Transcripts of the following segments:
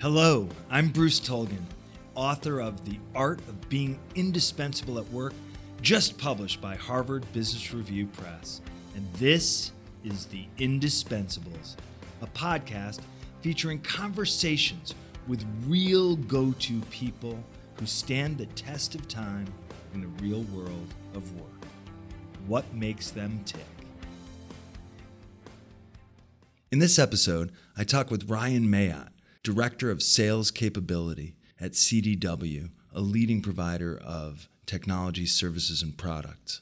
Hello, I'm Bruce Tulgan, author of The Art of Being Indispensable at Work, just published by Harvard Business Review Press. And this is The Indispensables, a podcast featuring conversations with real go to people who stand the test of time in the real world of work. What makes them tick? In this episode, I talk with Ryan Mayotte, Director of Sales Capability at CDW, a leading provider of technology services and products.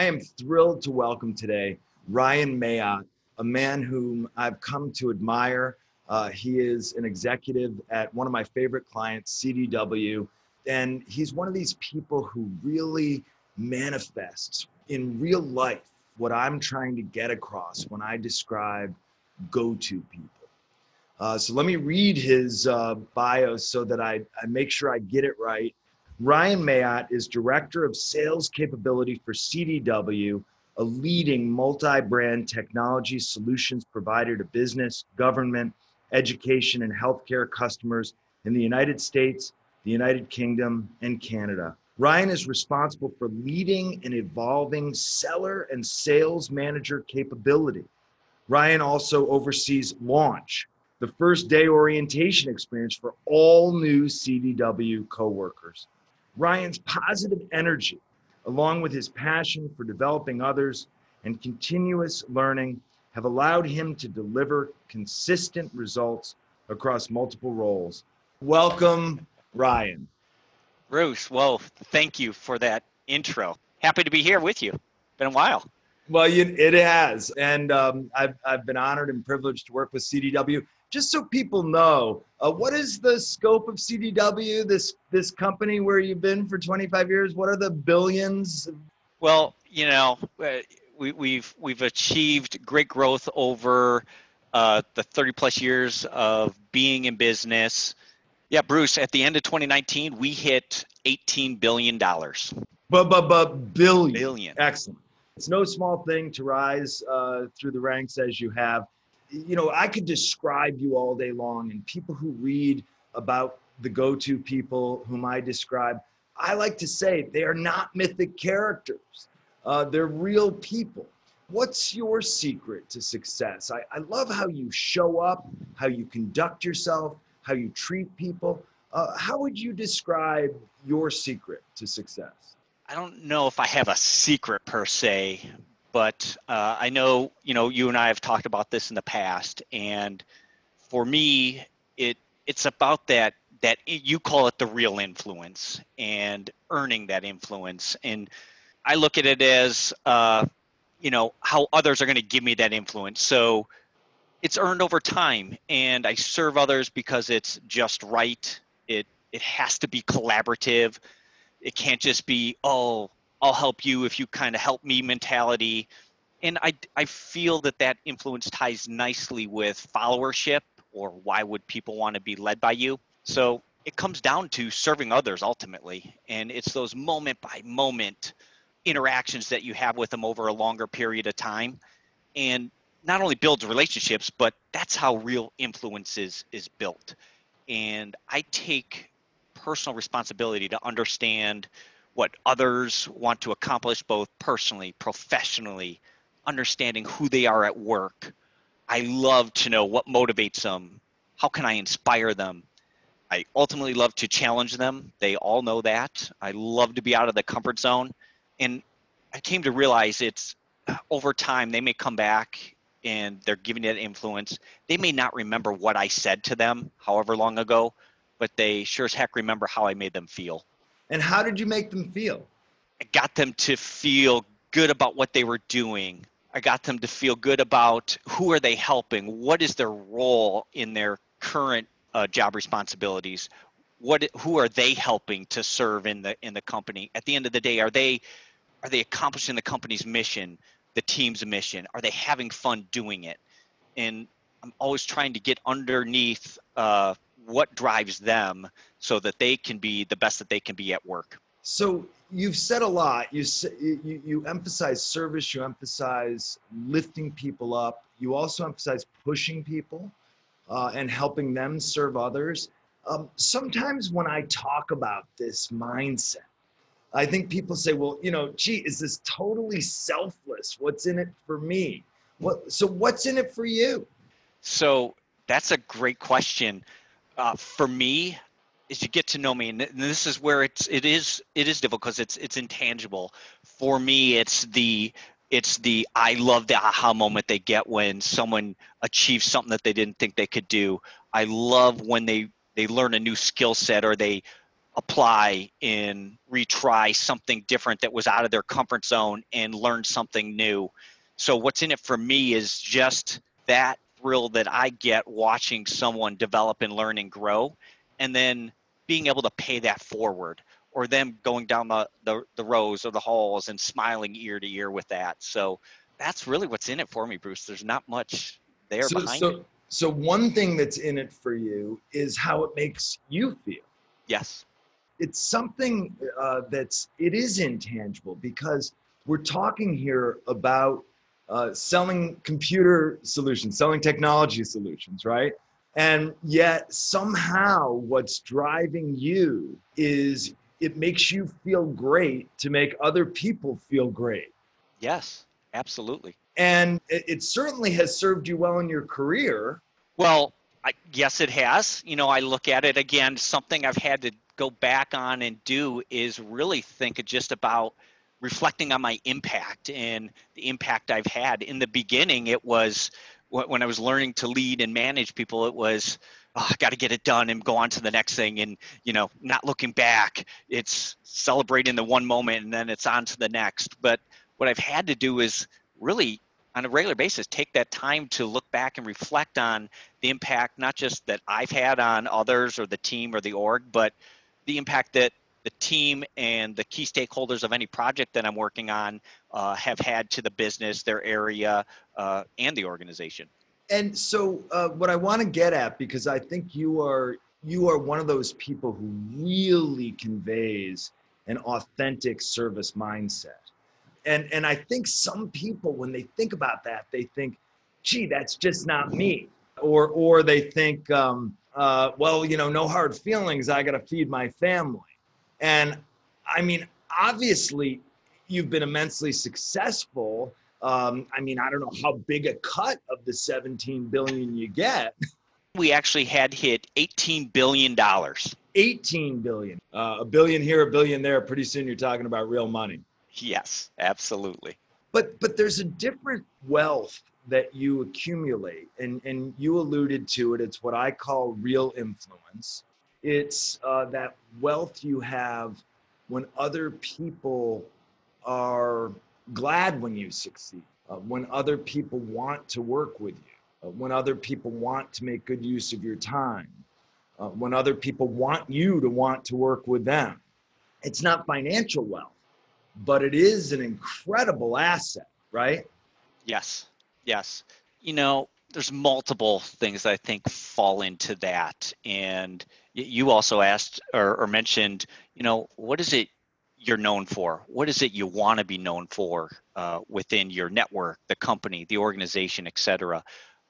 I am thrilled to welcome today Ryan Mayotte, a man whom I've come to admire. Uh, he is an executive at one of my favorite clients, CDW, and he's one of these people who really manifests in real life what I'm trying to get across when I describe go to people. Uh, so let me read his uh, bio so that I, I make sure I get it right. Ryan Mayotte is Director of Sales Capability for CDW, a leading multi brand technology solutions provider to business, government, education, and healthcare customers in the United States, the United Kingdom, and Canada. Ryan is responsible for leading and evolving seller and sales manager capability. Ryan also oversees launch, the first day orientation experience for all new CDW coworkers. Ryan's positive energy, along with his passion for developing others and continuous learning, have allowed him to deliver consistent results across multiple roles. Welcome, Ryan. Bruce, well, thank you for that intro. Happy to be here with you. Been a while. Well, it has, and um, I've I've been honored and privileged to work with CDW. Just so people know, uh, what is the scope of CDW? This this company where you've been for 25 years. What are the billions? Well, you know, uh, we, we've we've achieved great growth over uh, the 30 plus years of being in business. Yeah, Bruce, at the end of 2019, we hit $18 billion. But, but, but billion. Billion. Excellent. It's no small thing to rise uh, through the ranks as you have. You know, I could describe you all day long, and people who read about the go to people whom I describe, I like to say they are not mythic characters, uh, they're real people. What's your secret to success? I, I love how you show up, how you conduct yourself, how you treat people. Uh, how would you describe your secret to success? I don't know if I have a secret per se, but uh, I know you know you and I have talked about this in the past, and for me, it it's about that that you call it the real influence and earning that influence, and I look at it as uh, you know how others are going to give me that influence. So it's earned over time and i serve others because it's just right. It it has to be collaborative it can't just be oh i'll help you if you kind of help me mentality. And i i feel that that influence ties nicely with followership or why would people want to be led by you. So it comes down to serving others ultimately. And it's those moment by moment interactions that you have with them over a longer period of time. And not only builds relationships, but that's how real influence is, is built. And I take personal responsibility to understand what others want to accomplish, both personally, professionally, understanding who they are at work. I love to know what motivates them. How can I inspire them? I ultimately love to challenge them. They all know that. I love to be out of the comfort zone. And I came to realize it's uh, over time, they may come back and they're giving it influence. They may not remember what I said to them however long ago, but they sure as heck remember how I made them feel. And how did you make them feel? I got them to feel good about what they were doing. I got them to feel good about who are they helping? What is their role in their current uh, job responsibilities? What who are they helping to serve in the in the company? At the end of the day, are they are they accomplishing the company's mission? the team's mission? Are they having fun doing it? And I'm always trying to get underneath uh, what drives them so that they can be the best that they can be at work. So you've said a lot. You, you, you emphasize service, you emphasize lifting people up, you also emphasize pushing people. uh, and helping them serve others. Um, sometimes when I talk about this mindset, I think people say, well, you know, gee, is this totally selfless? What's in it for me? What, so what's in it for you? So that's a great question. Uh, for me, is you get to know me, and this is where it's it is it is difficult because it's it's intangible. For me, it's the it's the I love the aha moment they get when someone achieves something that they didn't think they could do. I love when they they learn a new skill set or they apply and retry something different that was out of their comfort zone and learn something new. So what's in it for me is just that thrill that I get watching someone develop and learn and grow and then being able to pay that forward or them going down the, the, the rows or the halls and smiling ear to ear with that. So that's really what's in it for me, Bruce. There's not much there so, behind so, it. So one thing that's in it for you is how it makes you feel. Yes. It's something uh, that's it is intangible because we're talking here about uh, selling computer solutions, selling technology solutions, right? And yet somehow what's driving you is it makes you feel great to make other people feel great. Yes, absolutely. And it, it certainly has served you well in your career. Well, I, yes, it has. You know, I look at it again, something I've had to go back on and do is really think just about reflecting on my impact and the impact I've had. In the beginning, it was when I was learning to lead and manage people, it was oh, I got to get it done and go on to the next thing and you know not looking back it's celebrating the one moment and then it's on to the next but what I've had to do is really on a regular basis take that time to look back and reflect on the impact not just that I've had on others or the team or the org but the impact that the team and the key stakeholders of any project that I'm working on uh, have had to the business, their area, uh, and the organization. And so uh, what i want to get at because i think you are you are one of those people who really conveys an authentic service mindset. And and i think some people when they think about that they think gee that's just not me. Or or they think um, uh, well you know no hard feelings i got to feed my family and i mean obviously you've been immensely successful um, I mean, I don't know how big a cut of the 17 billion you get. We actually had hit 18 billion dollars. 18 billion. Uh, a billion here, a billion there. Pretty soon you're talking about real money. Yes, absolutely. But but there's a different wealth that you accumulate, and and you alluded to it. It's what I call real influence. It's uh, that wealth you have when other people are glad when you succeed, uh, when other people want to work with you, uh, when other people want to make good use of your time, uh, when other people want you to want to work with them. It's not financial wealth, but it is an incredible asset, right? Yes, yes. You know, there's multiple things I think fall into that. And you also asked or, or mentioned, you know, what is it you're known for? What is it you want to be known for uh, within your network, the company, the organization, et cetera?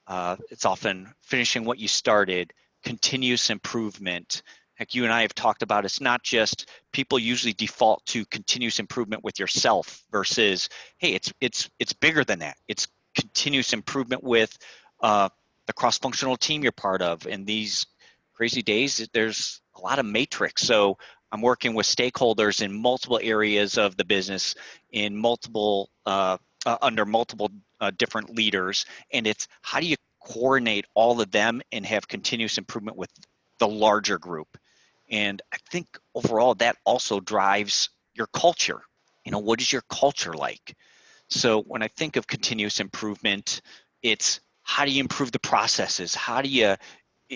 Uh, it's often finishing what you started, continuous improvement. Like you and I have talked about, it's not just people usually default to continuous improvement with yourself versus, hey, it's it's it's bigger than that. It's continuous improvement with uh, the cross-functional team you're part of. In these crazy days, there's a lot of matrix. So I'm working with stakeholders in multiple areas of the business, in multiple uh, uh, under multiple uh, different leaders, and it's how do you coordinate all of them and have continuous improvement with the larger group. And I think overall that also drives your culture. You know, what is your culture like? So when I think of continuous improvement, it's how do you improve the processes? How do you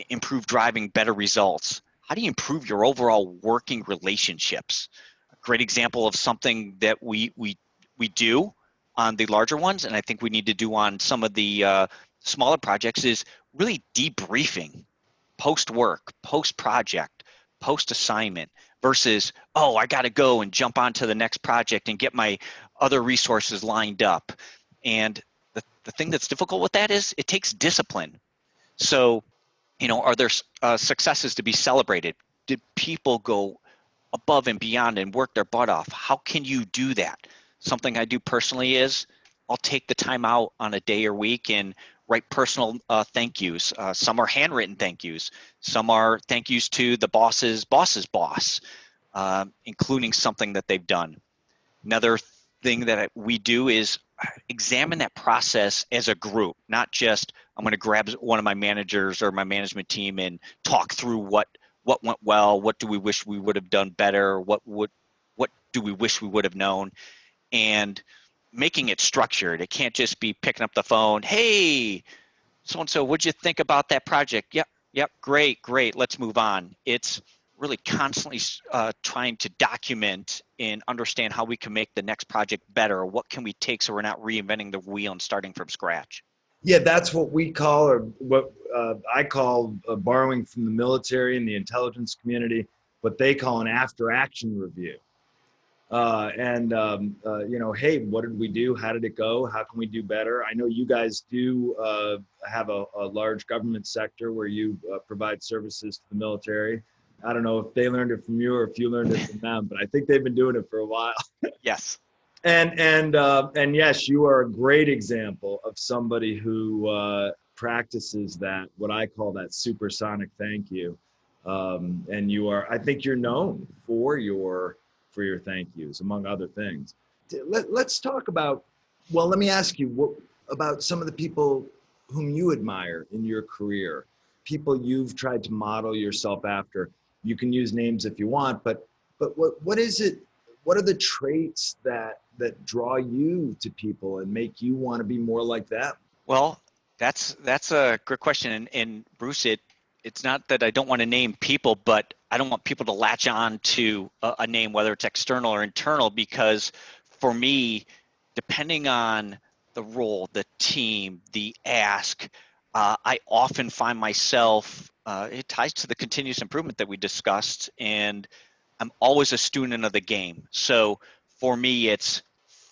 improve driving better results? how do you improve your overall working relationships? A great example of something that we we we do on the larger ones, and I think we need to do on some of the uh, smaller projects is really debriefing post work, post project, post assignment versus oh I got to go and jump onto the next project and get my other resources lined up. And the, thing that's difficult with that is it takes discipline. So you know are there uh, successes to be celebrated? Did people go above and beyond and work their butt off? How can you do that? Something i do personally is i'll take the time out on a day or week and write personal uh, thank yous. Uh, some are handwritten thank yous. Some are thank yous to the boss's boss's boss uh, including something that they've done. Another thing that we do is examine that process as a group, not just I'm going to grab one of my managers or my management team and talk through what what went well, what do we wish we would have done better, what would what do we wish we would have known, and making it structured. It can't just be picking up the phone, hey, so and so, what'd you think about that project? Yep, yep, great, great. Let's move on. It's really constantly uh, trying to document and understand how we can make the next project better. What can we take so we're not reinventing the wheel and starting from scratch? Yeah, that's what we call, or what uh, I call uh, borrowing from the military and the intelligence community, what they call an after action review. Uh, and um, uh, you know, hey, what did we do? How did it go? How can we do better? I know you guys do uh, have a, a, large government sector where you uh, provide services to the military. I don't know if they learned it from you or if you learned it from them, but I think they've been doing it for a while. yes. And and uh, and yes, you are a great example of somebody who uh, practices that what I call that supersonic thank you. Um, and you are, I think, you're known for your for your thank yous, among other things. Let, let's talk about. Well, let me ask you what about some of the people whom you admire in your career, people you've tried to model yourself after you can use names if you want, but but what what is it? What are the traits that that draw you to people and make you want to be more like that? Well, that's that's a great question, and, and Bruce, it it's not that I don't want to name people, but I don't want people to latch on to a, a name, whether it's external or internal, because for me, depending on the role, the team, the ask, uh, I often find myself uh, it ties to the continuous improvement that we discussed and i'm always a student of the game. So for me it's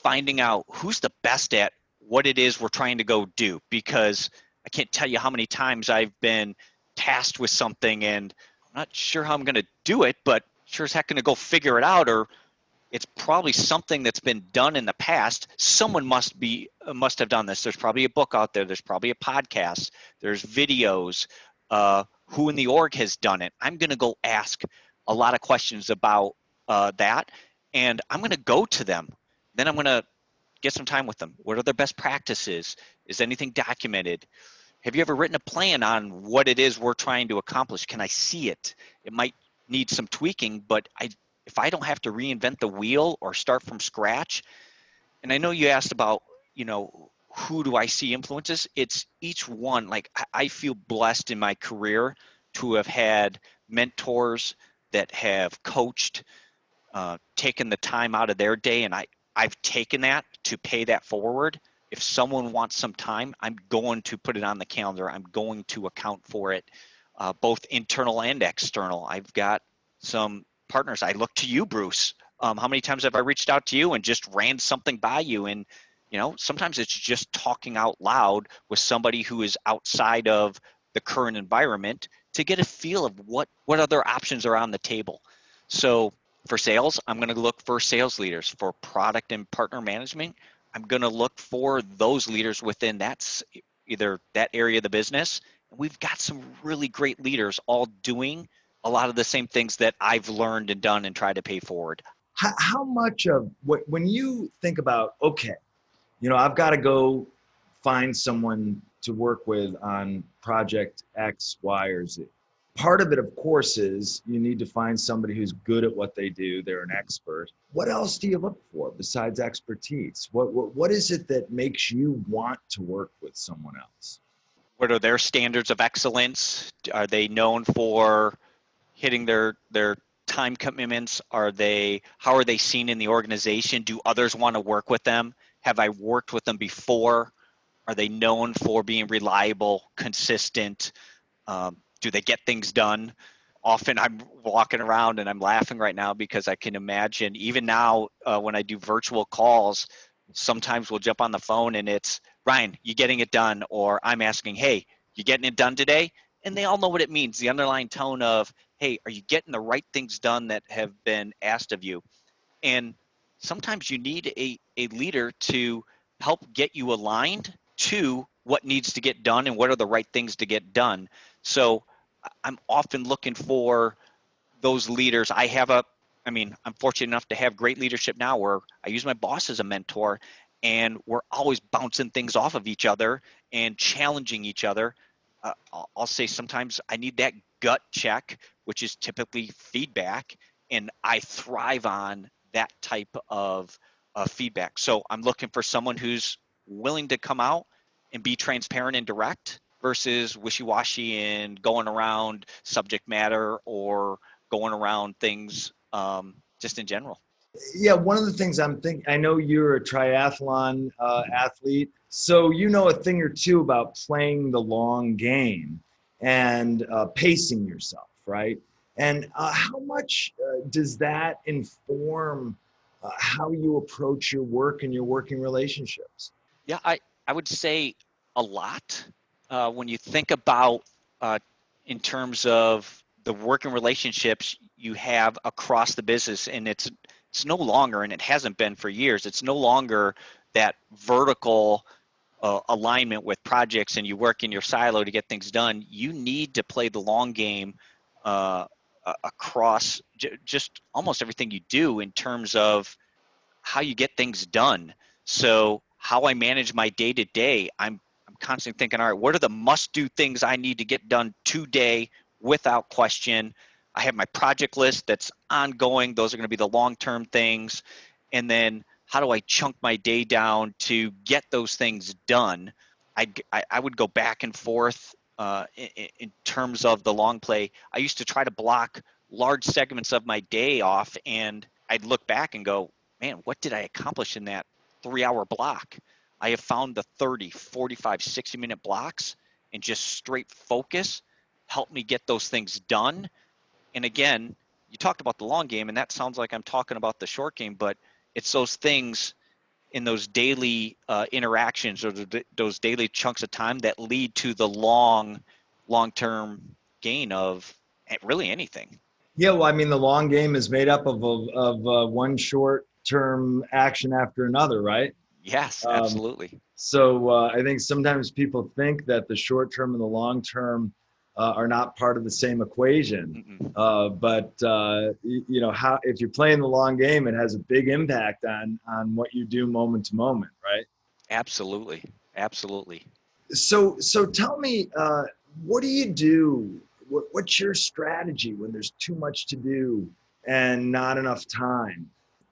finding out who's the best at what it is we're trying to go do because i can't tell you how many times i've been tasked with something and i'm not sure how i'm going to do it but sure as heck going to go figure it out or it's probably something that's been done in the past. Someone must be must have done this. There's probably a book out there. There's probably a podcast. There's videos. Uh, who in the org has done it. I'm going to go ask a lot of questions about uh, that, and I'm going to go to them. Then I'm going to get some time with them. What are their best practices? Is anything documented? Have you ever written a plan on what it is we're trying to accomplish? Can I see it? It might need some tweaking, but I, if I don't have to reinvent the wheel or start from scratch, and I know you asked about, you know, who do I see influences? It's each one. Like I feel blessed in my career to have had mentors that have coached, uh, taken the time out of their day, and I I've taken that to pay that forward. If someone wants some time, I'm going to put it on the calendar. I'm going to account for it, uh, both internal and external. I've got some partners. I look to you, Bruce. Um, how many times have I reached out to you and just ran something by you and you know sometimes it's just talking out loud with somebody who is outside of the current environment to get a feel of what what other options are on the table. So for sales i'm going to look for sales leaders. For product and partner management i'm going to look for those leaders within that either that area of the business. And we've got some really great leaders all doing a lot of the same things that i've learned and done and tried to pay forward. How, how much of what when you think about okay you know, I've got to go find someone to work with on project X, Y, or Z. Part of it, of course, is you need to find somebody who's good at what they do. They're an expert. What else do you look for besides expertise? What, what, what is it that makes you want to work with someone else? What are their standards of excellence? Are they known for hitting their, their time commitments? Are they, how are they seen in the organization? Do others want to work with them? Have I worked with them before? Are they known for being reliable, consistent? Um, do they get things done? Often I'm walking around and I'm laughing right now because I can imagine, even now uh, when I do virtual calls, sometimes we'll jump on the phone and it's Ryan, you getting it done? Or I'm asking, hey, you getting it done today? and they all know what it means the underlying tone of hey are you getting the right things done that have been asked of you and sometimes you need a, a leader to help get you aligned to what needs to get done and what are the right things to get done. So i'm often looking for those leaders. I have a i mean i'm fortunate enough to have great leadership now where i use my boss as a mentor and we're always bouncing things off of each other and challenging each other. Uh, I'll, I'll say sometimes I need that gut check, which is typically feedback, and I thrive on that type of uh, feedback. So I'm looking for someone who's willing to come out and be transparent and direct versus wishy-washy and going around subject matter or going around things um, just in general. Yeah, one of the things I'm thinking, I know you're a triathlon uh, athlete, so you know a thing or two about playing the long game and uh, pacing yourself, right? And uh, how much uh, does that inform uh, how you approach your work and your working relationships? Yeah, I, I would say a lot. Uh, when you think about in terms of the working relationships you have across the business, and it's it's no longer, and it hasn't been for years, it's no longer that vertical uh, alignment with projects and you work in your silo to get things done. You need to play the long game uh, across j- just almost everything you do in terms of how you get things done. So, how I manage my day to day, I'm I'm constantly thinking, all right, what are the must do things I need to get done today without question? I have my project list that's ongoing. Those are going to be the long term things. And then how do I chunk my day down to get those things done? I, I, I would go back and forth uh, in, in terms of the long play. I used to try to block large segments of my day off, and I'd look back and go, man, what did I accomplish in that three hour block? I have found the 30, 45, 60 minute blocks and just straight focus help me get those things done and again, you talked about the long game, and that sounds like I'm talking about the short game, but it's those things in those daily uh, interactions or the, those daily chunks of time that lead to the long, long-term gain of really anything. Yeah, well, I mean, the long game is made up of of, of uh, one short-term action after another, right? Yes, um, absolutely. Um, so uh, I think sometimes people think that the short term and the long term uh, are not part of the same equation. Uh, but uh, you, know, how if you're playing the long game, it has a big impact on on what you do moment to moment, right? Absolutely, absolutely. So, so tell me, uh, what do you do? What, what's your strategy when there's too much to do and not enough time?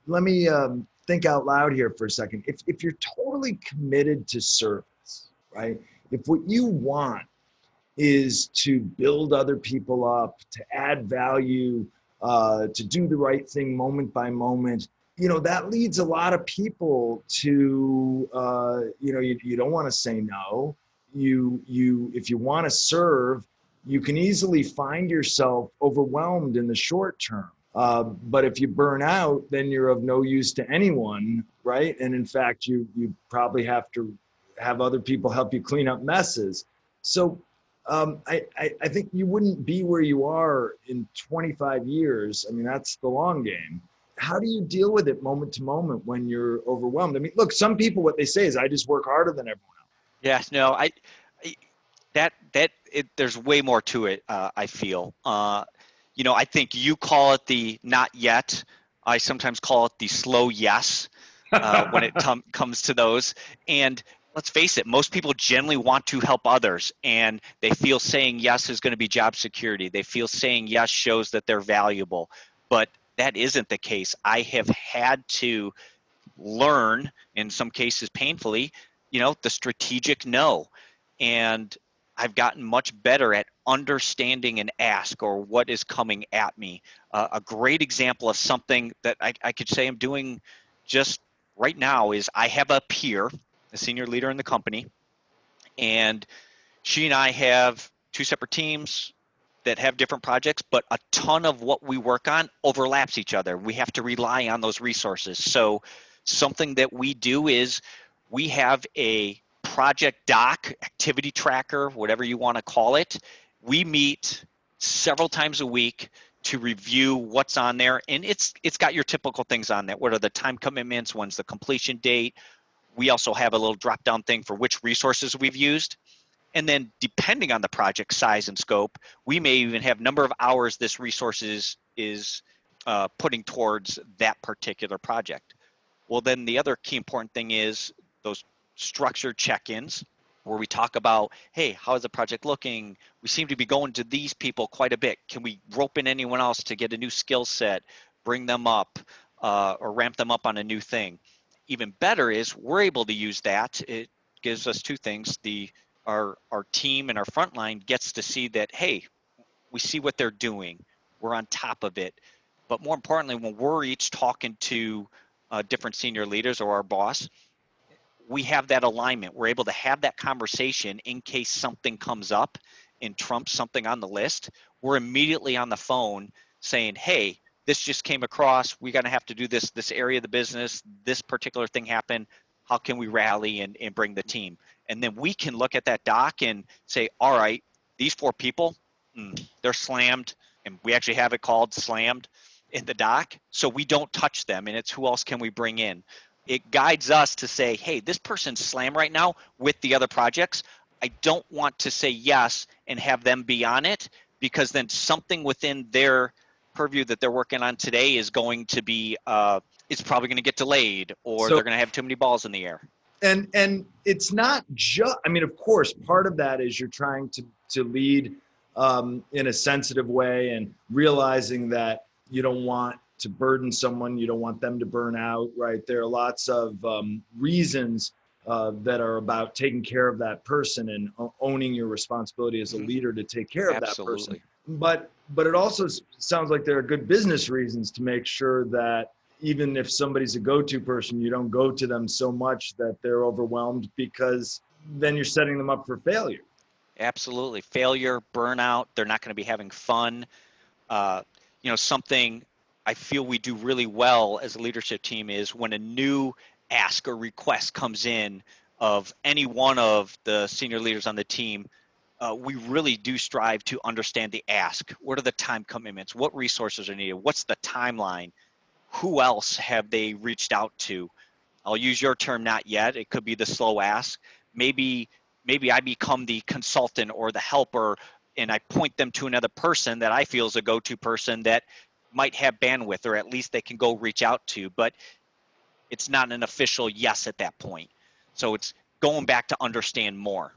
Let me um, think out loud here for a second. If if you're totally committed to service, right? If what you want is to build other people up, to add value, uh, to do the right thing moment by moment. You know, that leads a lot of people to, uh, you know, you, you don't want to say no. You, you, if you want to serve, you can easily find yourself overwhelmed in the short term. Uh, but if you burn out, then you're of no use to anyone, right? And in fact, you you probably have to have other people help you clean up messes. So um, I, I, I think you wouldn't be where you are in 25 years. I mean, that's the long game. How do you deal with it moment to moment when you're overwhelmed? I mean, look, some people, what they say is, I just work harder than everyone else. Yes, no, I, I that, that, it, there's way more to it, uh, I feel. Uh, you know, I think you call it the not yet. I sometimes call it the slow yes uh, when it comes to those. And let's face it, most people generally want to help others and they feel saying yes is going to be job security. They feel saying yes shows that they're valuable. But that isn't the case. I have had to learn, in some cases painfully, you know, the strategic no. And I've gotten much better at understanding an ask or what is coming at me. Uh, a great example of something that I, I could say I'm doing just right now is I have a peer a senior leader in the company, and she and I have two separate teams that have different projects, but a ton of what we work on overlaps each other. We have to rely on those resources. So, something that we do is we have a project doc, activity tracker, whatever you want to call it, we meet several times a week to review what's on there and it's it's got your typical things on there what are the time commitments? When's the completion date we also have a little drop down thing for which resources we've used and then depending on the project size and scope we may even have number of hours this resource is is uh, putting towards that particular project well then the other key important thing is those structured check-ins where we talk about, hey, how is the project looking? We seem to be going to these people quite a bit. Can we rope in anyone else to get a new skill set, bring them up, uh, or ramp them up on a new thing? Even better is we're able to use that. It gives us two things. The our our team and our frontline gets to see that, hey, we see what they're doing. We're on top of it. But more importantly, when we're each talking to uh, different senior leaders or our boss, we have that alignment. We're able to have that conversation in case something comes up and trumps something on the list. We're immediately on the phone saying, hey, this just came across. We're going to have to do this, this area of the business, this particular thing happened. How can we rally and, and bring the team? And then we can look at that doc and say, all right, these four people, mm, they're slammed. And we actually have it called slammed in the doc. So we don't touch them. And it's who else can we bring in? it guides us to say, hey, this person's slam right now with the other projects. I don't want to say yes and have them be on it because then something within their purview that they're working on today is going to be uh, it's probably going to get delayed or so, they're going to have too many balls in the air and and it's not just i mean of course part of that is you're trying to to lead um, in a sensitive way and realizing that you don't want to burden someone. You don't want them to burn out, right? There are lots of um, reasons uh, that are about taking care of that person and owning your responsibility as a mm-hmm. leader to take care of Absolutely. that person. But but it also sounds like there are good business reasons to make sure that even if somebody's a go-to person, you don't go to them so much that they're overwhelmed because then you're setting them up for failure. Absolutely, failure, burnout. They're not going to be having fun. Uh, you know, something I feel we do really well as a leadership team is when a new ask or request comes in of any one of the senior leaders on the team, uh, we really do strive to understand the ask. What are the time commitments? What resources are needed? What's the timeline? Who else have they reached out to? I'll use your term, not yet. It could be the slow ask. Maybe maybe I become the consultant or the helper and I point them to another person that I feel is a go-to person that might have bandwidth or at least they can go reach out to, but it's not an official yes at that point. So it's going back to understand more.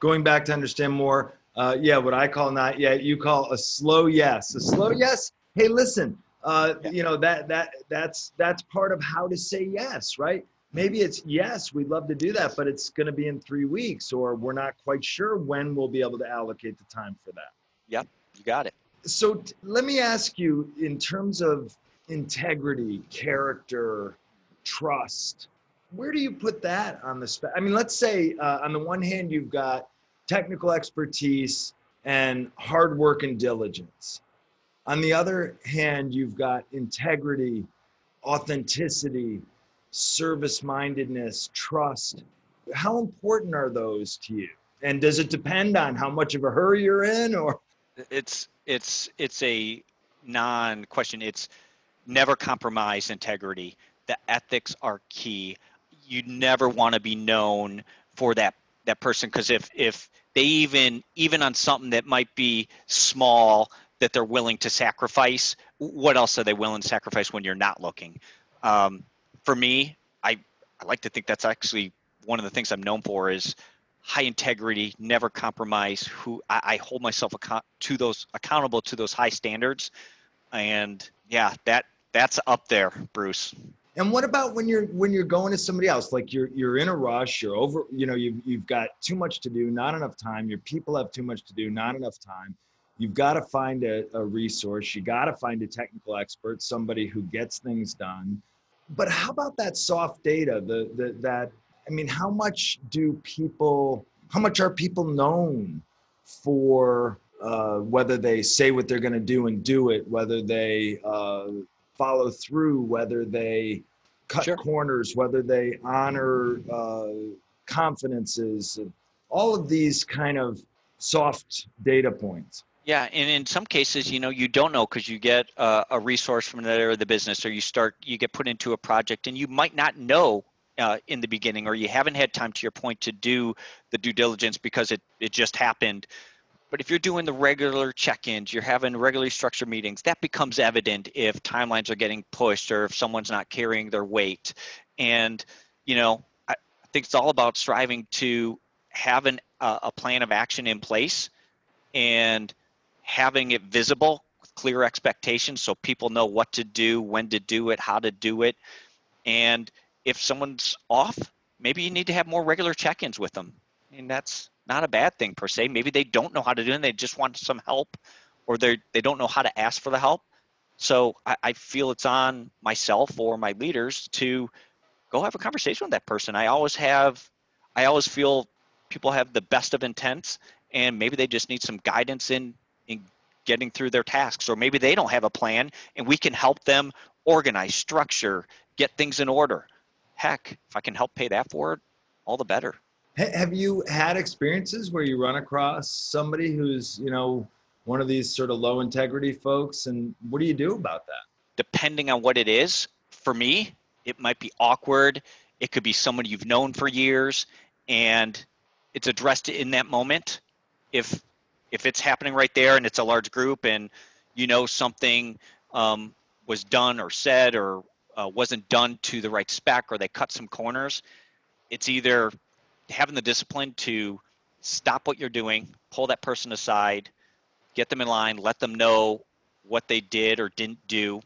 Going back to understand more. Uh, yeah, what I call not yet, you call a slow yes. A slow yes. Hey, listen, uh, yeah. you know that that that's that's part of how to say yes, right? Maybe it's yes, we'd love to do that, but it's going to be in three weeks, or we're not quite sure when we'll be able to allocate the time for that. Yep, you got it so t- let me ask you in terms of integrity character trust where do you put that on the spec i mean let's say uh, on the one hand you've got technical expertise and hard work and diligence on the other hand you've got integrity authenticity service mindedness trust how important are those to you and does it depend on how much of a hurry you're in or it's it's it's a non-question. It's never compromise integrity. The ethics are key. You never want to be known for that that person because if if they even even on something that might be small that they're willing to sacrifice, what else are they willing to sacrifice when you're not looking? Um, for me, I I like to think that's actually one of the things I'm known for is high integrity, never compromise. Who I, I hold myself account to those accountable to those high standards, and yeah, that that's up there, Bruce. And what about when you're when you're going to somebody else? Like you're you're in a rush, you're over, you know, you've you've got too much to do, not enough time. Your people have too much to do, not enough time. You've got to find a, a resource. You got to find a technical expert, somebody who gets things done. But how about that soft data, the, the that I mean, how much do people, how much are people known for uh, whether they say what they're going to do and do it, whether they uh, follow through, whether they cut sure. corners, whether they honor uh, confidences, all of these kind of soft data points. Yeah, and in some cases, you know, you don't know because you get a, a, resource from another area of the business, or you start, you get put into a project, and you might not know uh, in the beginning, or you haven't had time, to your point, to do the due diligence because it it just happened. But if you're doing the regular check-ins, you're having regularly structured meetings, that becomes evident if timelines are getting pushed or if someone's not carrying their weight. And you know, I, think it's all about striving to have an, uh, a plan of action in place and having it visible with clear expectations so people know what to do, when to do it, how to do it. And if someone's off, maybe you need to have more regular check-ins with them. And that's not a bad thing per se. Maybe they don't know how to do it and they just want some help or they they don't know how to ask for the help. So I, I feel it's on myself or my leaders to go have a conversation with that person. I always have I always feel people have the best of intents and maybe they just need some guidance in in getting through their tasks or maybe they don't have a plan and we can help them organize structure get things in order heck if i can help pay that forward all the better have you had experiences where you run across somebody who's you know one of these sort of low integrity folks and what do you do about that? Depending on what it is for me it might be awkward. It could be someone you've known for years and it's addressed in that moment. If if it's happening right there and it's a large group and you know something um, was done or said or uh, wasn't done to the right spec or they cut some corners, it's either having the discipline to stop what you're doing, pull that person aside, get them in line, let them know what they did or didn't do,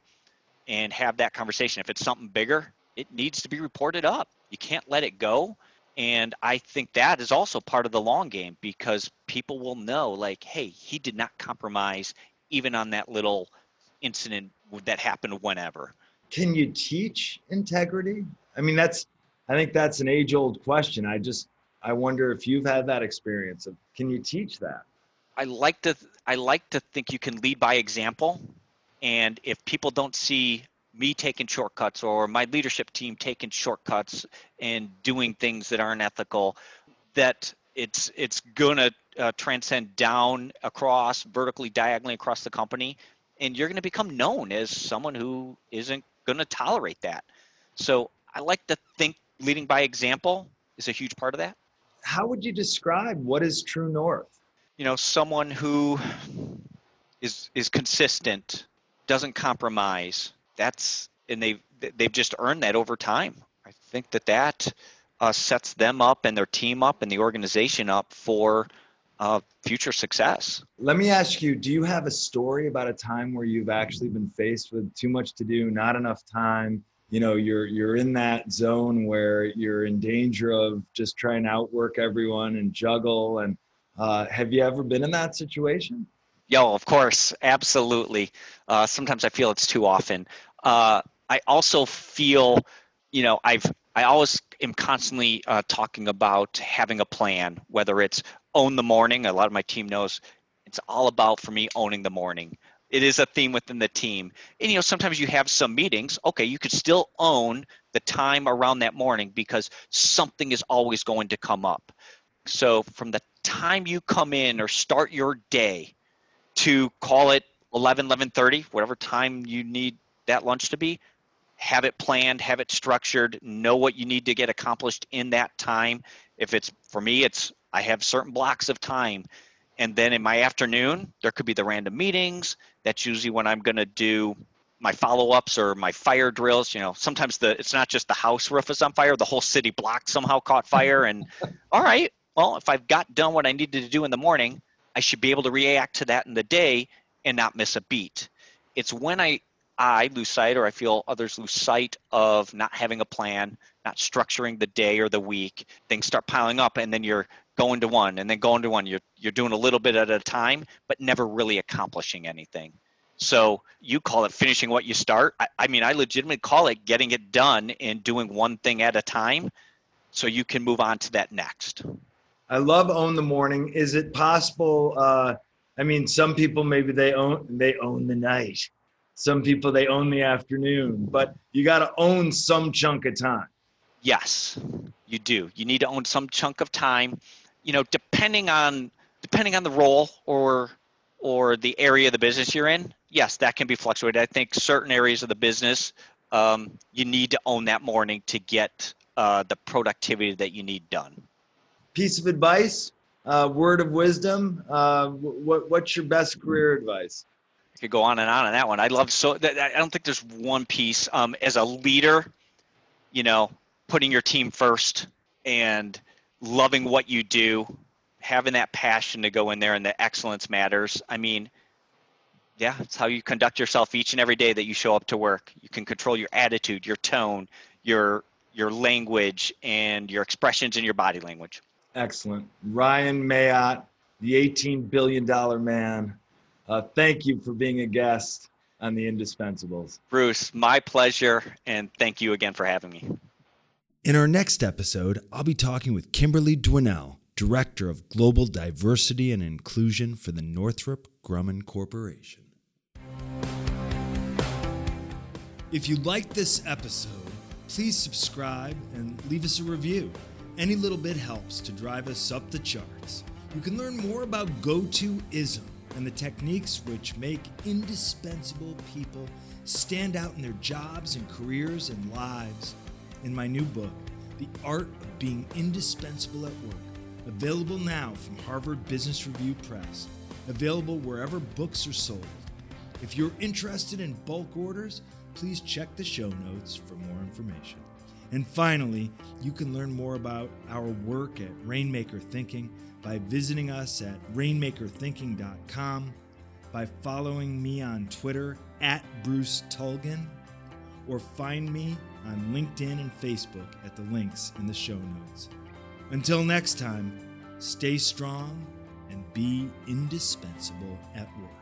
and have that conversation. If it's something bigger, it needs to be reported up. You can't let it go. And I think that is also part of the long game because people will know, like, hey, he did not compromise even on that little incident that happened whenever. Can you teach integrity? I mean, that's, I think that's an age old question. I just, I wonder if you've had that experience of, can you teach that? I like to, I like to think you can lead by example. And if people don't see me taking shortcuts or my leadership team taking shortcuts and doing things that aren't ethical that it's it's going to uh, transcend down across vertically diagonally across the company and you're going to become known as someone who isn't going to tolerate that so i like to think leading by example is a huge part of that how would you describe what is true north you know someone who is is consistent doesn't compromise that's and they've they've just earned that over time. I think that that uh, sets them up and their team up and the organization up for uh, future success. Let me ask you: Do you have a story about a time where you've actually been faced with too much to do, not enough time? You know, you're you're in that zone where you're in danger of just trying to outwork everyone and juggle. And uh, have you ever been in that situation? Yo, of course, absolutely. Uh, sometimes I feel it's too often. Uh, I also feel, you know, I've I always am constantly uh, talking about having a plan, whether it's own the morning. A lot of my team knows it's all about for me owning the morning. It is a theme within the team. And you know, sometimes you have some meetings. Okay, you could still own the time around that morning because something is always going to come up. So from the time you come in or start your day to call it 11 11:30 whatever time you need that lunch to be have it planned have it structured know what you need to get accomplished in that time if it's for me it's i have certain blocks of time and then in my afternoon there could be the random meetings that's usually when i'm going to do my follow-ups or my fire drills you know sometimes the it's not just the house roof is on fire the whole city block somehow caught fire and all right well if i've got done what i needed to do in the morning I should be able to react to that in the day and not miss a beat. It's when I I lose sight or I feel others lose sight of not having a plan, not structuring the day or the week, things start piling up and then you're going to one and then going to one. You're you're doing a little bit at a time, but never really accomplishing anything. So you call it finishing what you start. I, I mean, I legitimately call it getting it done and doing one thing at a time so you can move on to that next. I love own the morning. Is it possible? Uh, I mean, some people maybe they own they own the night. Some people they own the afternoon, but you got to own some chunk of time. Yes, you do. You need to own some chunk of time. You know, depending on depending on the role or or the area of the business you're in, yes, that can be fluctuated. I think certain areas of the business um, you need to own that morning to get uh, the productivity that you need done. Piece of advice, uh, word of wisdom. Uh, what what's your best career advice? I could go on and on on that one. I love so that I don't think there's one piece. Um, as a leader, you know, putting your team first and loving what you do, having that passion to go in there and the excellence matters. I mean, yeah, it's how you conduct yourself each and every day that you show up to work. You can control your attitude, your tone, your your language, and your expressions in your body language. Excellent. Ryan Mayotte, the $18 billion man. Uh, thank you for being a guest on the Indispensables. Bruce, my pleasure, and thank you again for having me. In our next episode, I'll be talking with Kimberly Dwinell, Director of Global Diversity and Inclusion for the Northrop Grumman Corporation. If you liked this episode, please subscribe and leave us a review. Any little bit helps to drive us up the charts. You can learn more about go-to-ism and the techniques which make indispensable people stand out in their jobs and careers and lives in my new book, The Art of Being Indispensable at Work, available now from Harvard Business Review Press, available wherever books are sold. If you're interested in bulk orders, please check the show notes for more information. And finally, you can learn more about our work at Rainmaker Thinking by visiting us at rainmakerthinking.com, by following me on Twitter at Bruce Tulgan, or find me on LinkedIn and Facebook at the links in the show notes. Until next time, stay strong and be indispensable at work.